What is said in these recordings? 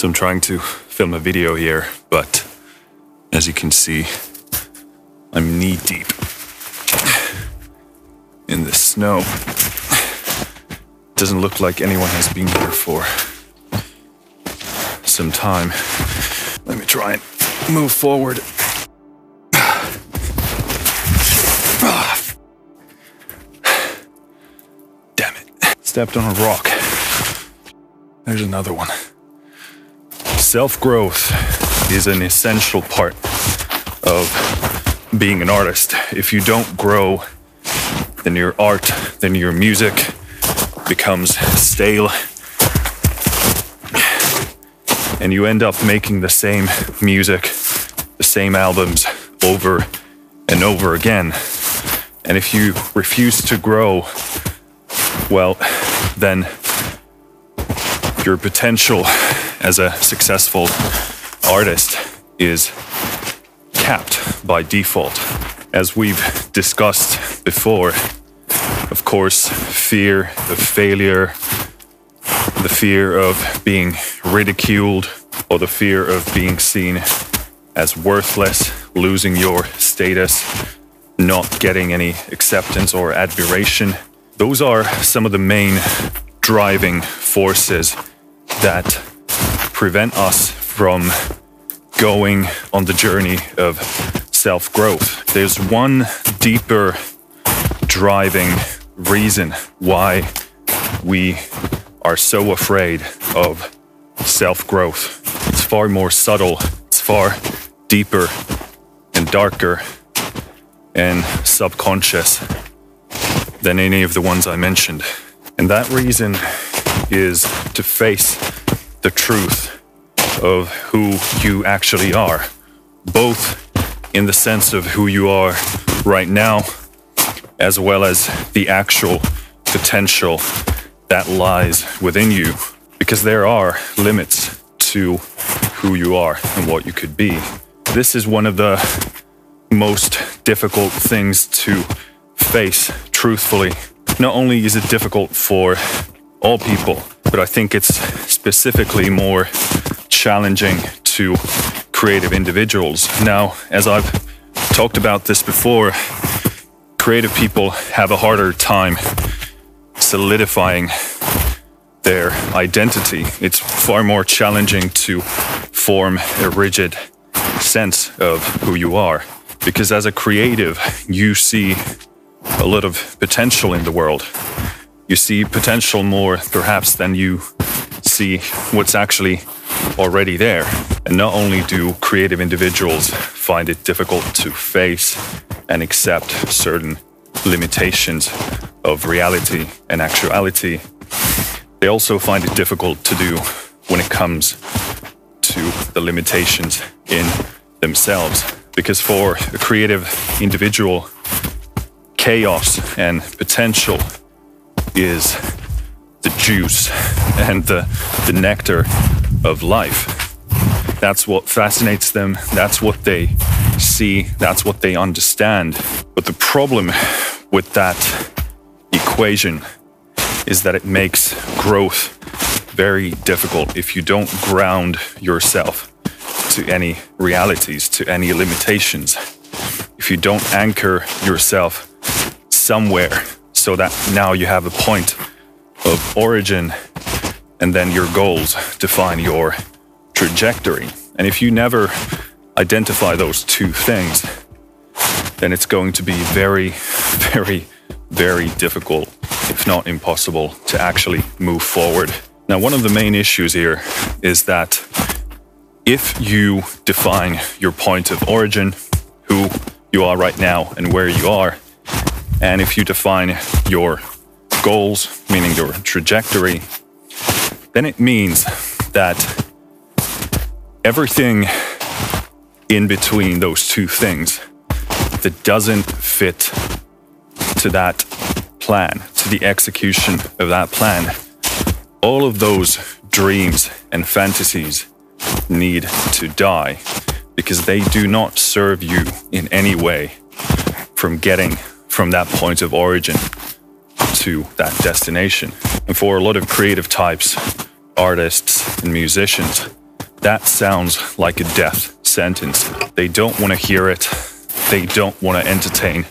So I'm trying to film a video here, but as you can see, I'm knee deep in the snow. Doesn't look like anyone has been here for some time. Let me try and move forward. Damn it. Stepped on a rock. There's another one. Self growth is an essential part of being an artist. If you don't grow, then your art, then your music becomes stale. And you end up making the same music, the same albums over and over again. And if you refuse to grow, well, then your potential as a successful artist is capped by default. As we've discussed before, of course, fear of failure, the fear of being ridiculed, or the fear of being seen as worthless, losing your status, not getting any acceptance or admiration. Those are some of the main driving forces that prevent us from going on the journey of self growth. There's one deeper driving reason why we are so afraid of self growth. It's far more subtle, it's far deeper and darker and subconscious than any of the ones I mentioned. And that reason is to face the truth of who you actually are, both in the sense of who you are right now, as well as the actual potential that lies within you, because there are limits to who you are and what you could be. This is one of the most difficult things to face truthfully. Not only is it difficult for all people, but I think it's specifically more challenging to creative individuals. Now, as I've talked about this before, creative people have a harder time solidifying their identity. It's far more challenging to form a rigid sense of who you are. Because as a creative, you see a lot of potential in the world. You see potential more, perhaps, than you see what's actually already there. And not only do creative individuals find it difficult to face and accept certain limitations of reality and actuality, they also find it difficult to do when it comes to the limitations in themselves. Because for a creative individual, chaos and potential is the juice and the, the nectar of life. That's what fascinates them. That's what they see. That's what they understand. But the problem with that equation is that it makes growth very difficult if you don't ground yourself to any realities, to any limitations. If you don't anchor yourself somewhere so that now you have a point of origin and then your goals define your trajectory. And if you never identify those two things, then it's going to be very, very, very difficult, if not impossible, to actually move forward. Now, one of the main issues here is that if you define your point of origin, who you are right now and where you are, and if you define your goals, meaning your trajectory, then it means that everything in between those two things that doesn't fit to that plan, to the execution of that plan, all of those dreams and fantasies need to die because they do not serve you in any way from getting from that point of origin to that destination. And for a lot of creative types, artists and musicians, that sounds like a death sentence. They don't want to hear it. They don't want to entertain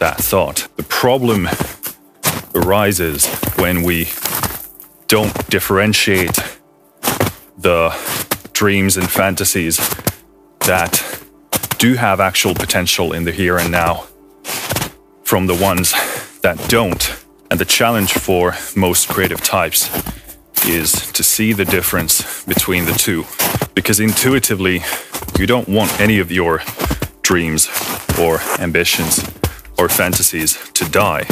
that thought. The problem arises when we don't differentiate the dreams and fantasies that do have actual potential in the here and now from the ones that don't. And the challenge for most creative types is to see the difference between the two. Because intuitively, you don't want any of your dreams or ambitions or fantasies to die.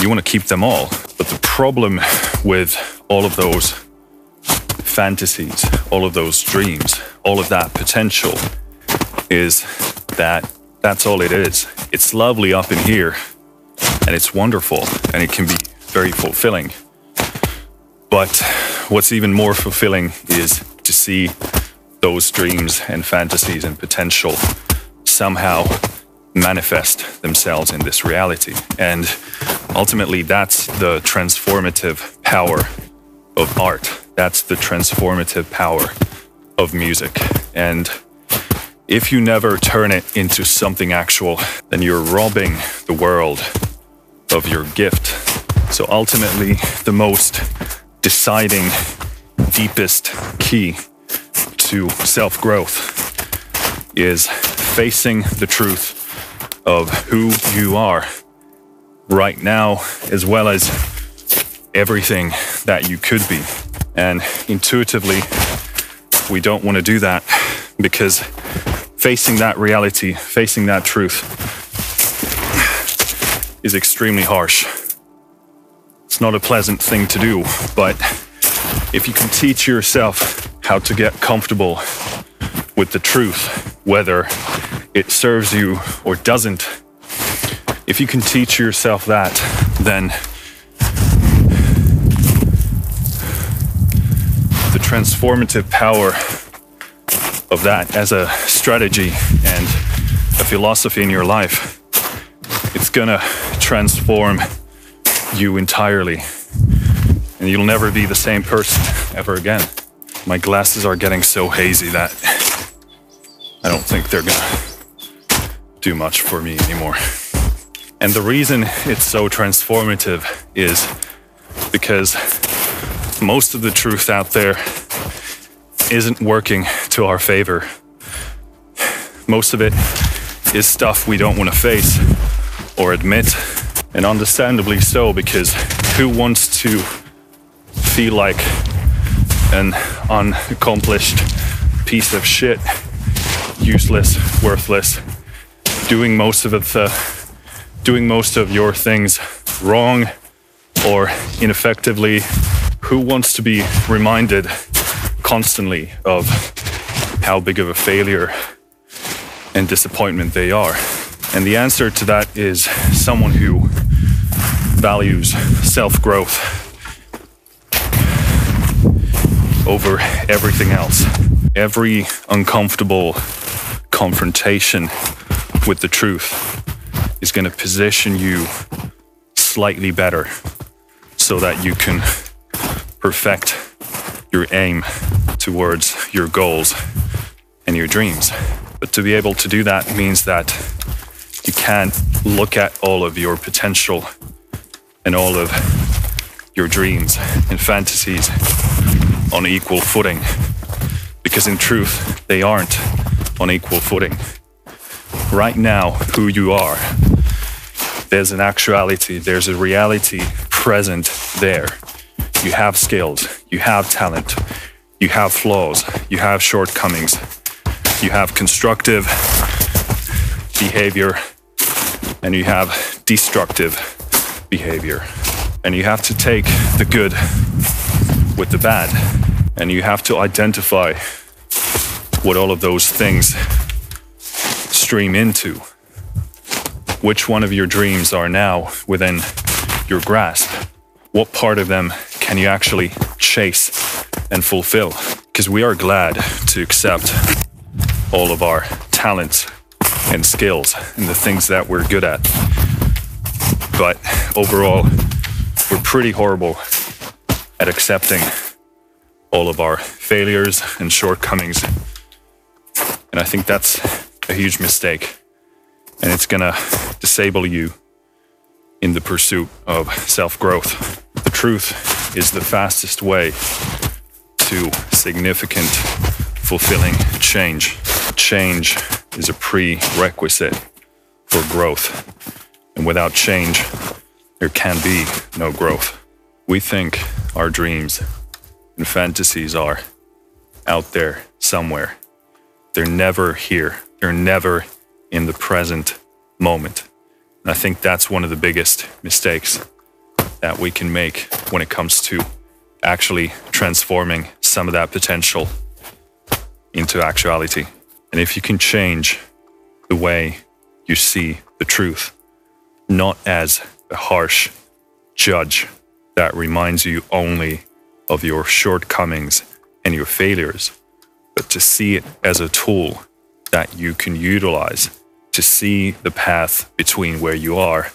You want to keep them all. But the problem with all of those fantasies, all of those dreams, all of that potential is that that's all it is. It's lovely up in here and it's wonderful and it can be very fulfilling. But what's even more fulfilling is to see those dreams and fantasies and potential somehow manifest themselves in this reality. And ultimately, that's the transformative power of art. That's the transformative power of music. And if you never turn it into something actual, then you're robbing the world of your gift. So ultimately, the most deciding, deepest key to self growth is facing the truth of who you are right now, as well as everything that you could be. And intuitively, we don't want to do that because facing that reality, facing that truth, is extremely harsh. It's not a pleasant thing to do, but if you can teach yourself how to get comfortable with the truth, whether it serves you or doesn't, if you can teach yourself that, then the transformative power of that as a strategy and a philosophy in your life, it's gonna transform you entirely. And you'll never be the same person ever again. My glasses are getting so hazy that I don't think they're gonna do much for me anymore. And the reason it's so transformative is because most of the truth out there isn't working to our favor. Most of it is stuff we don't want to face or admit, and understandably so, because who wants to feel like an unaccomplished piece of shit, useless, worthless, doing most of the doing most of your things wrong or ineffectively who wants to be reminded constantly of how big of a failure and disappointment they are. And the answer to that is someone who values self-growth over everything else. Every uncomfortable confrontation with the truth is going to position you slightly better so that you can perfect your aim towards your goals your dreams. But to be able to do that means that you can't look at all of your potential and all of your dreams and fantasies on equal footing. Because in truth, they aren't on equal footing right now who you are. There's an actuality, there's a reality present there. You have skills, you have talent, you have flaws, you have shortcomings, you have constructive behavior, and you have destructive behavior. And you have to take the good with the bad, and you have to identify what all of those things stream into. Which one of your dreams are now within your grasp? What part of them can you actually chase and fulfill? Because we are glad to accept all of our talents and skills and the things that we're good at. But overall, we're pretty horrible at accepting all of our failures and shortcomings. And I think that's a huge mistake. And it's going to disable you in the pursuit of self growth. The truth is the fastest way to significant, fulfilling change. Change is a prerequisite for growth. And without change, there can be no growth. We think our dreams and fantasies are out there somewhere. They're never here. They're never in the present moment. And I think that's one of the biggest mistakes that we can make when it comes to actually transforming some of that potential into actuality. And if you can change the way you see the truth, not as a harsh judge that reminds you only of your shortcomings and your failures, but to see it as a tool that you can utilize to see the path between where you are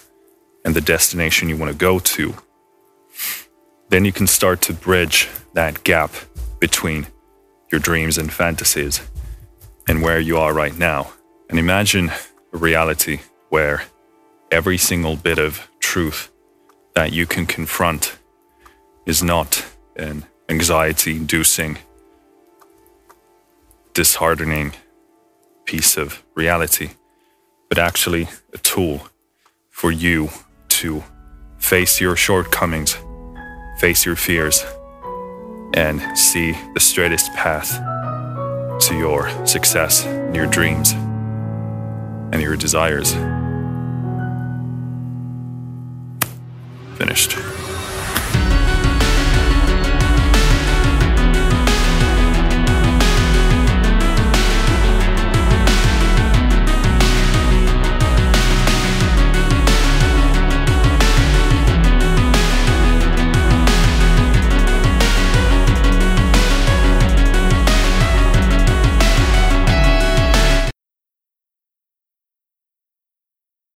and the destination you want to go to. Then you can start to bridge that gap between your dreams and fantasies and where you are right now. And imagine a reality where every single bit of truth that you can confront is not an anxiety inducing, disheartening piece of reality, but actually a tool for you to face your shortcomings, face your fears, and see the straightest path to your success and your dreams and your desires. Finished.